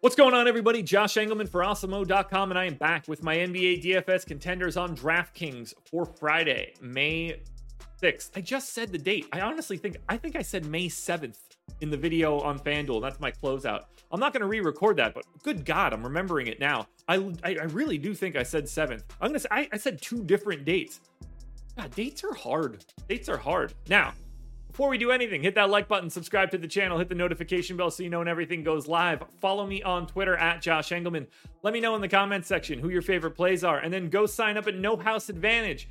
What's going on, everybody? Josh Engleman for Awesemo.com, and I am back with my NBA DFS contenders on DraftKings for Friday, May 6th. I just said the date. I honestly think I think I said May 7th in the video on FanDuel. That's my closeout. I'm not going to re-record that, but good God, I'm remembering it now. I, I, I really do think I said 7th. I'm gonna say I, I said two different dates. God, dates are hard. Dates are hard. Now, before we do anything, hit that like button, subscribe to the channel, hit the notification bell so you know when everything goes live. Follow me on Twitter at Josh Engleman. Let me know in the comments section who your favorite plays are, and then go sign up at No House Advantage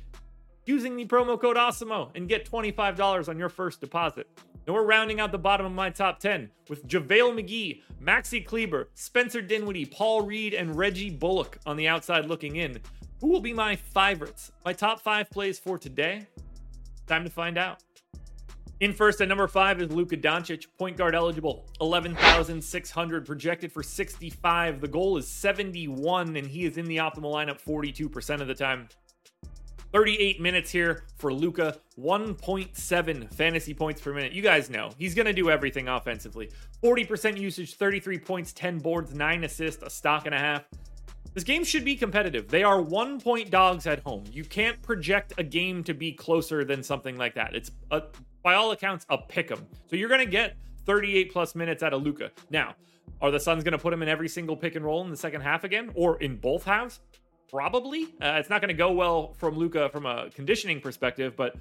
using the promo code AWESEMO and get $25 on your first deposit. And we're rounding out the bottom of my top 10 with JaVale McGee, Maxi Kleber, Spencer Dinwiddie, Paul Reed, and Reggie Bullock on the outside looking in. Who will be my favorites? My top five plays for today? Time to find out. In first at number five is Luka Doncic, point guard eligible, 11,600, projected for 65. The goal is 71, and he is in the optimal lineup 42% of the time. 38 minutes here for Luka, 1.7 fantasy points per minute. You guys know he's going to do everything offensively. 40% usage, 33 points, 10 boards, 9 assists, a stock and a half. This game should be competitive. They are one point dogs at home. You can't project a game to be closer than something like that. It's a, by all accounts a pick 'em. So you're going to get 38 plus minutes out of Luka. Now, are the Suns going to put him in every single pick and roll in the second half again, or in both halves? Probably. Uh, it's not going to go well from Luka from a conditioning perspective, but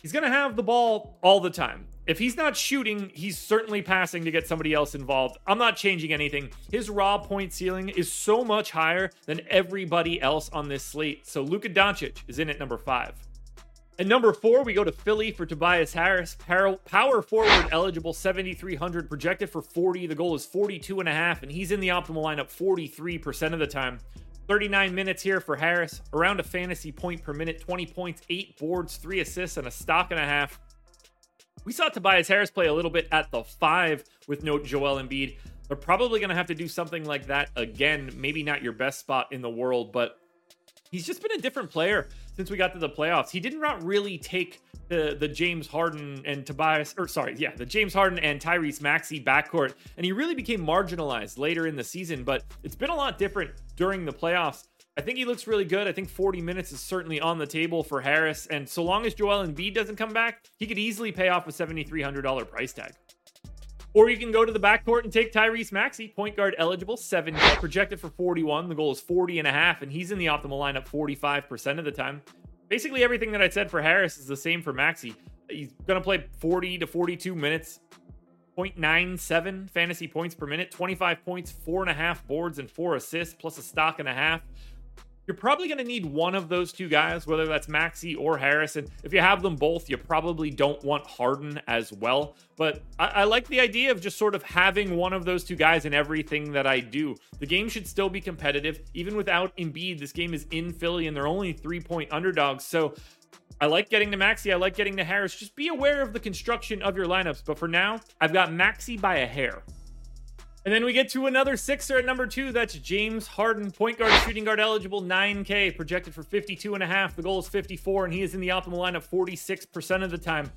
he's going to have the ball all the time. If he's not shooting, he's certainly passing to get somebody else involved. I'm not changing anything. His raw point ceiling is so much higher than everybody else on this slate. So Luka Doncic is in at number five. At number four, we go to Philly for Tobias Harris. Power forward eligible, 7,300, projected for 40. The goal is 42 and a half, and he's in the optimal lineup 43% of the time. 39 minutes here for Harris, around a fantasy point per minute, 20 points, eight boards, three assists, and a stock and a half. We saw Tobias Harris play a little bit at the five with no Joel Embiid. They're probably going to have to do something like that again. Maybe not your best spot in the world, but he's just been a different player since we got to the playoffs. He did not really take the the James Harden and Tobias, or sorry, yeah, the James Harden and Tyrese Maxey backcourt, and he really became marginalized later in the season. But it's been a lot different during the playoffs. I think he looks really good. I think 40 minutes is certainly on the table for Harris, and so long as Joel Embiid doesn't come back, he could easily pay off a $7,300 price tag. Or you can go to the backcourt and take Tyrese Maxey, point guard eligible, 7 projected for 41. The goal is 40 and a half, and he's in the optimal lineup 45% of the time. Basically, everything that I said for Harris is the same for Maxey. He's going to play 40 to 42 minutes, 0.97 fantasy points per minute, 25 points, four and a half boards, and four assists, plus a stock and a half. You're probably going to need one of those two guys, whether that's Maxey or Harrison. If you have them both, you probably don't want Harden as well. But I, I, like the idea of just sort of having one of those two guys in everything that I do. The game should still be competitive. Even without Embiid, this game is in Philly and they're only three point underdogs. So I like getting to Maxey. I like getting to Harris. Just be aware of the construction of your lineups. But for now, I've got Maxey by a hair. And then we get to another Sixer at number two. That's James Harden, point guard, shooting guard eligible, 9K, projected for 52 and a half. The goal is 54, and he is in the optimal lineup 46% of the time.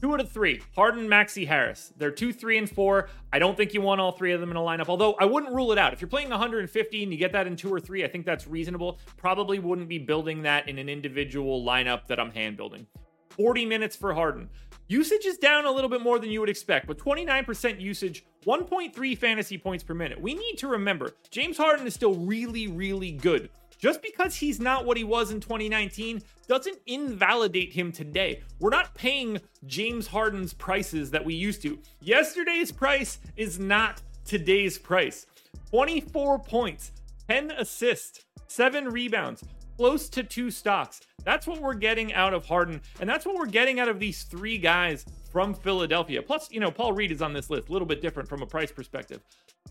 Two out of three. Harden, Maxey, Harris. They're two, three, and four. I don't think you want all three of them in a lineup, although I wouldn't rule it out. If you're playing 150 and you get that in two or three, I think that's reasonable. Probably wouldn't be building that in an individual lineup that I'm hand building. 40 minutes for Harden. Usage is down a little bit more than you would expect, but 29% usage, 1.3 fantasy points per minute. We need to remember James Harden is still really, really good. Just because he's not what he was in 2019 doesn't invalidate him today. We're not paying James Harden's prices that we used to. Yesterday's price is not today's price. 24 points, 10 assists, 7 rebounds, close to two stocks. That's what we're getting out of Harden, and that's what we're getting out of these three guys from Philadelphia. Plus, you know, Paul Reed is on this list, a little bit different from a price perspective.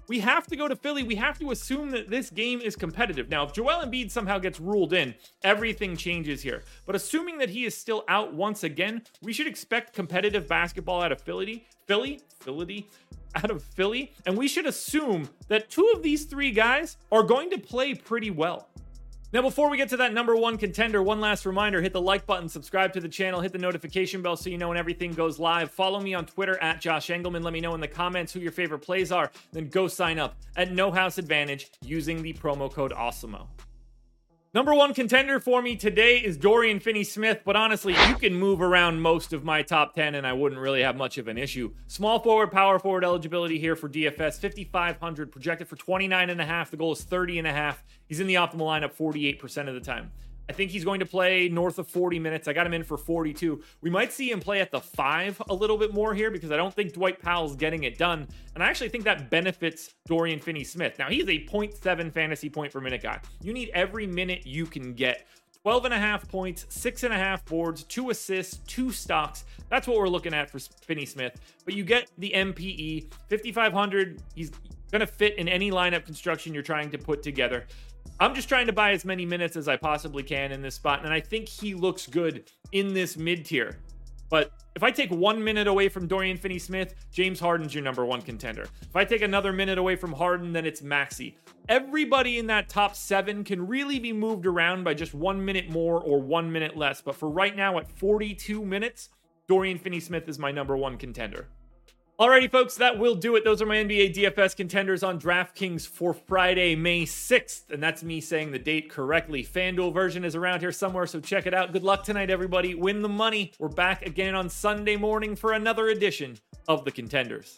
We have to go to Philly. We have to assume that this game is competitive. Now, if Joel Embiid somehow gets ruled in, everything changes here. But assuming that he is still out once again, we should expect competitive basketball out of Philly. Philly, Philly, out of Philly, and we should assume that two of these three guys are going to play pretty well. Now, before we get to that number one contender, one last reminder hit the like button, subscribe to the channel, hit the notification bell so you know when everything goes live. Follow me on Twitter at Josh Engleman. Let me know in the comments who your favorite plays are. Then go sign up at No House Advantage using the promo code AWESEMO. Number one contender for me today is Dorian Finney Smith, but honestly, you can move around most of my top 10 and I wouldn't really have much of an issue. Small forward, power forward eligibility here for DFS, 5,500, projected for 29 and a half. The goal is 30 and a half. He's in the optimal lineup 48% of the time. I think he's going to play north of 40 minutes. I got him in for 42. We might see him play at the five a little bit more here because I don't think Dwight Powell's getting it done. And I actually think that benefits Dorian Finney Smith. Now, he's a 0.7 fantasy point per minute guy. You need every minute you can get. 12 and a half points, six and a half boards, two assists, two stocks. That's what we're looking at for Finney Smith. But you get the MPE, 5,500. He's going to fit in any lineup construction you're trying to put together. I'm just trying to buy as many minutes as I possibly can in this spot, and I think he looks good in this mid tier. But if I take one minute away from Dorian Finney Smith, James Harden's your number one contender. If I take another minute away from Harden, then it's Maxey. Everybody in that top seven can really be moved around by just one minute more or one minute less. But for right now, at 42 minutes, Dorian Finney Smith is my number one contender. Alrighty, folks, that will do it. Those are my NBA DFS contenders on DraftKings for Friday, May 6th. And that's me saying the date correctly. FanDuel version is around here somewhere, so check it out. Good luck tonight, everybody. Win the money. We're back again on Sunday morning for another edition of the Contenders.